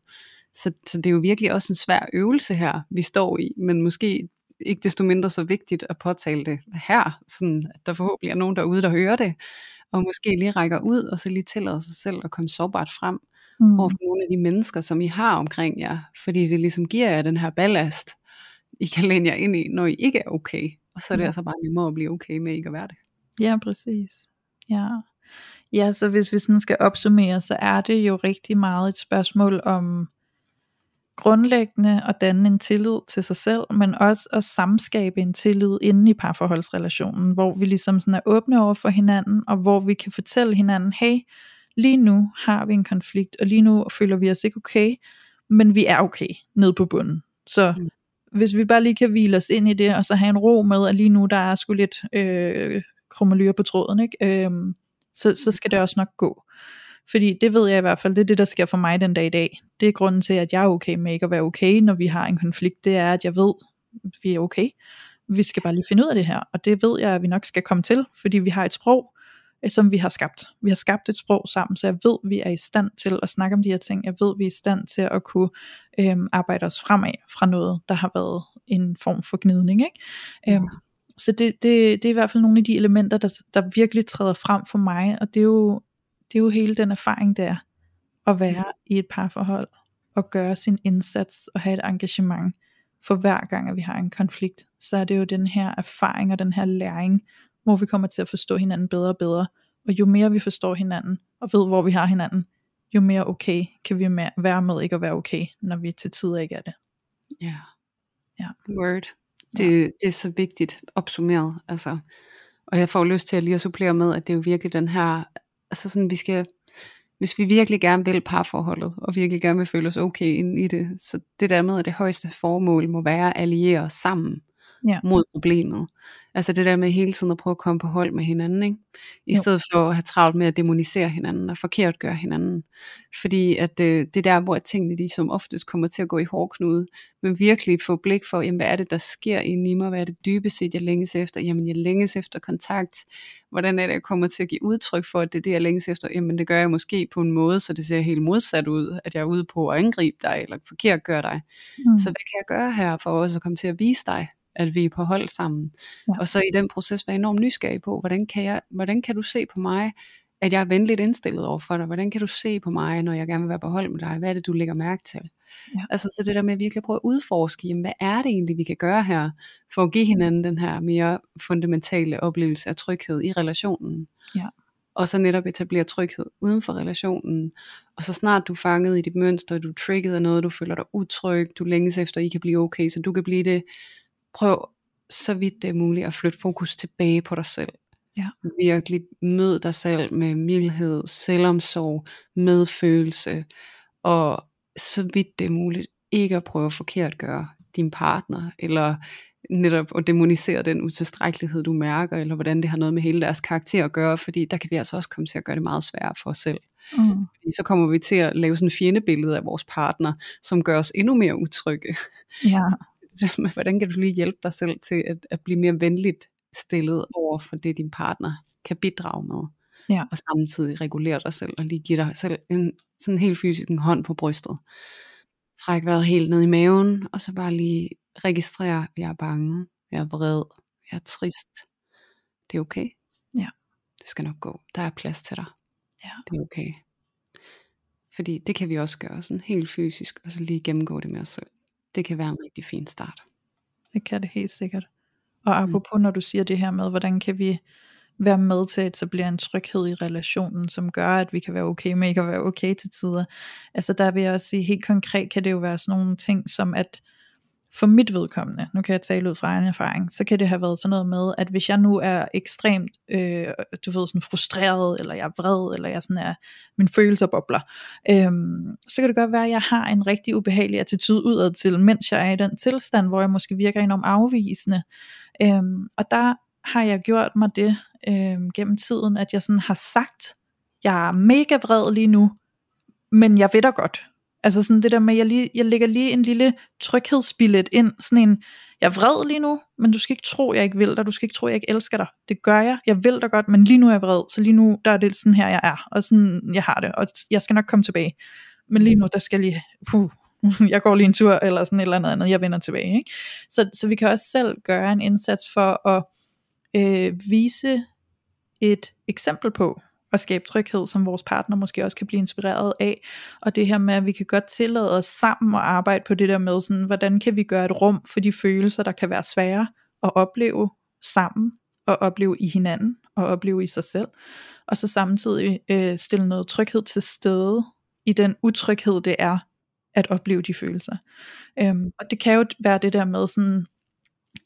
Så, så det er jo virkelig også en svær øvelse her, vi står i, men måske ikke desto mindre så vigtigt at påtale det her, sådan at der forhåbentlig er nogen derude, der hører det, og måske lige rækker ud, og så lige tillader sig selv at komme sårbart frem mm. over for nogle af de mennesker, som I har omkring jer, fordi det ligesom giver jer den her ballast, I kan læne jer ind i, når I ikke er okay, og så er det Ja. altså bare nemmere at blive okay med ikke at være det. Ja, præcis. Ja. ja, så hvis vi sådan skal opsummere, så er det jo rigtig meget et spørgsmål om grundlæggende at danne en tillid til sig selv, men også at samskabe en tillid inde i parforholdsrelationen, hvor vi ligesom sådan er åbne over for hinanden, og hvor vi kan fortælle hinanden, hey, lige nu har vi en konflikt, og lige nu føler vi os ikke okay, men vi er okay nede på bunden. Så Mm. hvis vi bare lige kan hvile os ind i det, og så have en ro med, at lige nu der er sgu lidt øh, krummelyer på tråden, ikke? Øhm, så, så skal det også nok gå. Fordi det ved jeg i hvert fald, det er det, der sker for mig den dag i dag. Det er grunden til, at jeg er okay med ikke at være okay, når vi har en konflikt. Det er, at jeg ved, at vi er okay. Vi skal bare lige finde ud af det her. Og det ved jeg, at vi nok skal komme til, fordi vi har et sprog, øh, som vi har skabt. Vi har skabt et sprog sammen, så jeg ved, at vi er i stand til at snakke om de her ting. Jeg ved, at vi er i stand til at kunne øhm, arbejde os fremad fra noget, der har været en form for gnidning. Ikke? Øhm, så det, det, det er i hvert fald nogle af de elementer, der, der virkelig træder frem for mig, og det er jo, det er jo hele den erfaring, der er at være i et parforhold, og gøre sin indsats, og have et engagement, for hver gang, at vi har en konflikt, så er det jo den her erfaring og den her læring, hvor vi kommer til at forstå hinanden bedre og bedre, og jo mere vi forstår hinanden, og ved, hvor vi har hinanden, jo mere okay kan vi være med ikke at være okay, når vi til tider ikke er det. Ja. Ja. Word. Det, det er så vigtigt opsummeret. Altså. Og jeg får lyst til at lige at supplere med, at det er jo virkelig den her, altså sådan, vi skal, hvis vi virkelig gerne vil parforholdet, og virkelig gerne vil føle os okay ind i det, så det der med, at det højeste formål må være at alliere os sammen Ja. mod problemet. Altså det der med hele tiden at prøve at komme på hold med hinanden, ikke? I Jo. stedet for at have travlt med at demonisere hinanden og forkert gøre hinanden. Fordi at øh, det er der, hvor tingene de som oftest kommer til at gå i hårdknude, men virkelig få blik for, jamen, hvad er det, der sker i mig? Hvad er det dybest set, jeg længes efter? Jamen, jeg længes efter kontakt. Hvordan er det, jeg kommer til at give udtryk for, at det er det, jeg længes efter? Jamen, det gør jeg måske på en måde, så det ser helt modsat ud, at jeg er ude på at angribe dig, eller forkert gøre dig. Mm. Så hvad kan jeg gøre her for også at komme til at vise dig, at vi er på hold sammen? Ja. Og så i den proces være enormt nysgerrig på, hvordan kan, jeg, hvordan kan du se på mig, at jeg er venligt indstillet over for dig? Hvordan kan du se på mig, når jeg gerne vil være på hold med dig? Hvad er det, du lægger mærke til? Ja. Altså så det der med at virkelig prøve at udforske, jamen, hvad er det egentlig, vi kan gøre her, for at give hinanden den her mere fundamentale oplevelse af tryghed i relationen. Ja. og så netop etablere tryghed uden for relationen. Og så snart du er fanget i dit mønster, du er trigget af noget, du føler dig utryg, du længes efter, I kan blive okay, så du kan blive det. Prøv så vidt det er muligt at flytte fokus tilbage på dig selv. Ja. Virkelig mød dig selv med mildhed, selvomsorg, medfølelse, og så vidt det er muligt, ikke at prøve at forkert gøre din partner, eller netop at demonisere den utilstrækkelighed, du mærker, eller hvordan det har noget med hele deres karakter at gøre, fordi der kan vi altså også komme til at gøre det meget sværere for os selv. Mm. Fordi så kommer vi til at lave sådan en fjendebillede af vores partner, som gør os endnu mere utrygge. Ja. hvordan kan du lige hjælpe dig selv til at, at blive mere venligt stillet over for det, din partner kan bidrage med? Ja. Og samtidig regulere dig selv, og lige give dig selv en sådan helt fysisk en hånd på brystet. Træk vejret helt ned i maven, og så bare lige registrere, jeg er bange, jeg er vred, jeg er trist. Det er okay. Ja. Det skal nok gå. Der er plads til dig. Ja. Det er okay. Fordi det kan vi også gøre sådan helt fysisk, og så lige gennemgå det med os selv. Det kan være en rigtig fin start. Det kan det helt sikkert. Og apropos mm. når du siger det her med, hvordan kan vi være med til at etablere en tryghed i relationen, som gør, at vi kan være okay med ikke at være okay til tider. Altså der vil jeg også sige, helt konkret kan det jo være sådan nogle ting, som at for mit vedkommende, nu kan jeg tale ud fra egen erfaring, så kan det have været sådan noget med, at hvis jeg nu er ekstremt, øh, du ved, sådan frustreret, eller jeg er vred, eller jeg sådan er, min følelser bobler, øh, så kan det godt være, at jeg har en rigtig ubehagelig attitude udad til, mens jeg er i den tilstand, hvor jeg måske virker enormt afvisende. Øh, og der har jeg gjort mig det øh, gennem tiden, at jeg sådan har sagt, jeg er mega vred lige nu, men jeg ved da godt, Altså sådan det der med, jeg, lige, jeg lægger lige en lille tryghedsbillet ind, sådan en, jeg er vred lige nu, men du skal ikke tro, jeg ikke vil dig, du skal ikke tro, jeg ikke elsker dig. Det gør jeg, jeg vil dig godt, men lige nu er jeg vred, så lige nu, der er det sådan her, jeg er, og sådan, jeg har det, og jeg skal nok komme tilbage. Men lige nu, der skal jeg lige, puh, jeg går lige en tur, eller sådan et eller andet andet, jeg vender tilbage. Ikke? Så, så vi kan også selv gøre en indsats for at øh, vise et eksempel på, at skabe tryghed, som vores partner måske også kan blive inspireret af. Og det her med, at vi kan godt tillade os sammen at arbejde på det der med, sådan, hvordan kan vi gøre et rum for de følelser, der kan være svære at opleve sammen, og opleve i hinanden, og opleve i sig selv. Og så samtidig øh, stille noget tryghed til stede i den utryghed, det er at opleve de følelser. Øhm, og det kan jo være det der med sådan,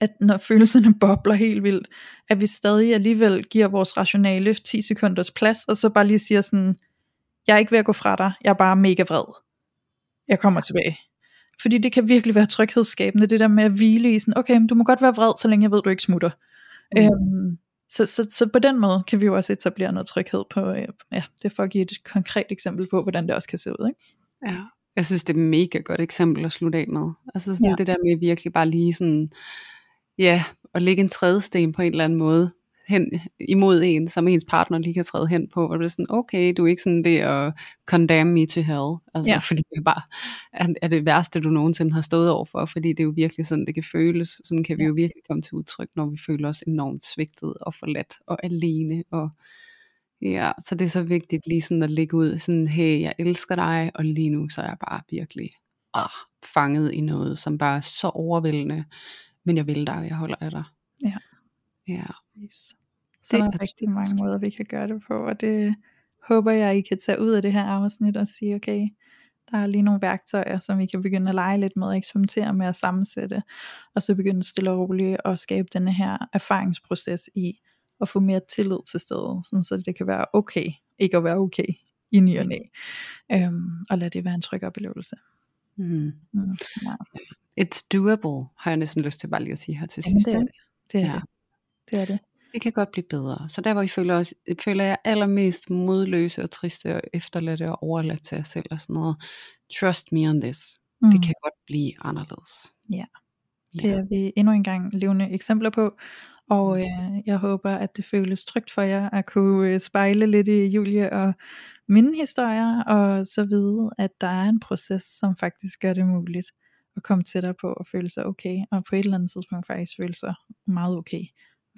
at når følelserne bobler helt vildt, at vi stadig alligevel giver vores rationale 10 sekunders plads, og så bare lige siger sådan, jeg er ikke ved at gå fra dig, jeg er bare mega vred. Jeg kommer tilbage. Fordi det kan virkelig være tryghedsskabende, det der med at hvile i sådan, okay, du må godt være vred, så længe jeg ved, du ikke smutter. Mm. Øhm, så, så, så på den måde kan vi jo også etablere noget tryghed på, øh, ja, det er for at give et konkret eksempel på, hvordan det også kan se ud. Ikke? Ja, jeg synes det er et mega godt eksempel at slutte af med. Altså sådan Ja. det der med virkelig bare lige sådan, ja, at lægge en trædesten på en eller anden måde hen imod en, som ens partner lige kan træde hen på, og det er sådan, okay, du er ikke sådan ved at condemn me to hell, altså Ja. fordi det bare er, er det værste, du nogensinde har stået over for, fordi det er jo virkelig sådan, det kan føles, sådan kan vi jo virkelig komme til udtryk, når vi føler os enormt svigtet og forladt og alene, og ja, så det er så vigtigt lige sådan at lægge ud, sådan, hey, jeg elsker dig, og lige nu så er jeg bare virkelig ah, fanget i noget, som bare er så overvældende, men jeg vil dig, og jeg holder af dig. Ja. Ja, Så Det der er er rigtig mange måder, vi kan gøre det på, og det håber jeg, I kan tage ud af det her afsnit og sige, okay, der er lige nogle værktøjer, som vi kan begynde at lege lidt med og eksperimentere med at sammensætte, og så begynde stille og roligt at skabe denne her erfaringsproces i at få mere tillid til stedet, sådan så det kan være okay, ikke at være okay i ny og næ, øhm, og lad det være en tryg oplevelse. mm. Mm, ja. It's doable, har jeg næsten lyst til bare lige at sige her til Jamen, sidst. det er det. Det er Ja. det. Det er det. det kan godt blive bedre. Så der hvor I føler, os, føler jeg allermest modløse og triste og efterladte og overladt til jer selv og sådan noget. Trust me on this. Mm. Det kan godt blive anderledes. Ja. Det er vi endnu en gang levende eksempler på. Og øh, jeg håber, at det føles trygt for jer at kunne øh, spejle lidt i Julie og mine historier, og så vide, at der er en proces, som faktisk gør det muligt at komme tættere på og føle sig okay, og på et eller andet tidspunkt faktisk føle sig meget okay,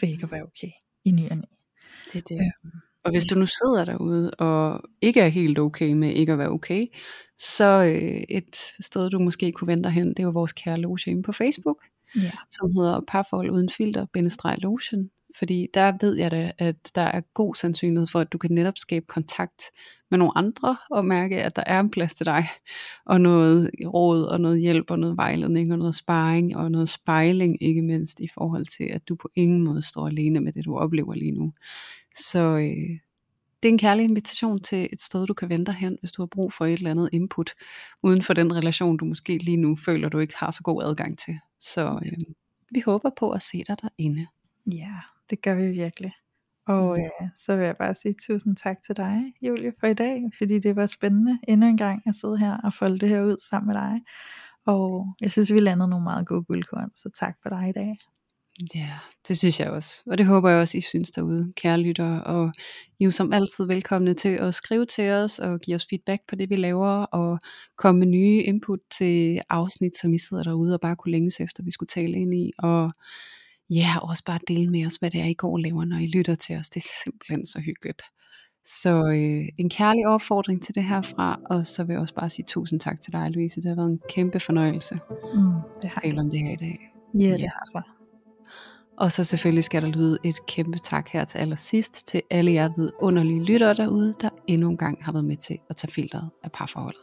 ved ikke at være okay i ny og næ. Det er det. Og hvis du nu sidder derude og ikke er helt okay med ikke at være okay, så øh, et sted du måske kunne vende dig hen, det er jo vores kære loge inde på Facebook, Ja. som hedder Parforhold uden filter, bindestreg lotion. fordi der ved jeg da, at der er god sandsynlighed for, at du kan netop skabe kontakt med nogle andre, og mærke, at der er en plads til dig, og noget råd, og noget hjælp, og noget vejledning, og noget sparring, og noget spejling, ikke mindst i forhold til, at du på ingen måde står alene med det, du oplever lige nu. Så øh, det er en kærlig invitation til et sted, du kan vente hen, hvis du har brug for et eller andet input, uden for den relation, du måske lige nu føler, du ikke har så god adgang til. Så øh, vi håber på at se dig derinde. Ja, det gør vi virkelig. Og Mm. øh, så vil jeg bare sige tusind tak til dig, Julie, for i dag, fordi det var spændende endnu en gang at sidde her og folde det her ud sammen med dig. Og jeg synes, vi landede nogle meget gode guldkorn, så tak for dig i dag. Ja, det synes jeg også. Og det håber jeg også, I synes derude, kære lyttere. Og I er jo som altid velkomne til at skrive til os og give os feedback på det, vi laver, og komme med nye input til afsnit, som I sidder derude og bare kunne længes efter, vi skulle tale ind i. Og ja, også bare dele med os, hvad det er, I går og laver, når I lytter til os. Det er simpelthen så hyggeligt. Så øh, en kærlig opfordring til det herfra, og så vil jeg også bare sige tusind tak til dig, Louise. Det har været en kæmpe fornøjelse Mm, det at har tale om det her i dag. Ja, Ja. det har så. Og så selvfølgelig skal der lyde et kæmpe tak her til allersidst til alle jer vidunderlige lyttere derude, der endnu en gang har været med til at tage filteret af parforholdet.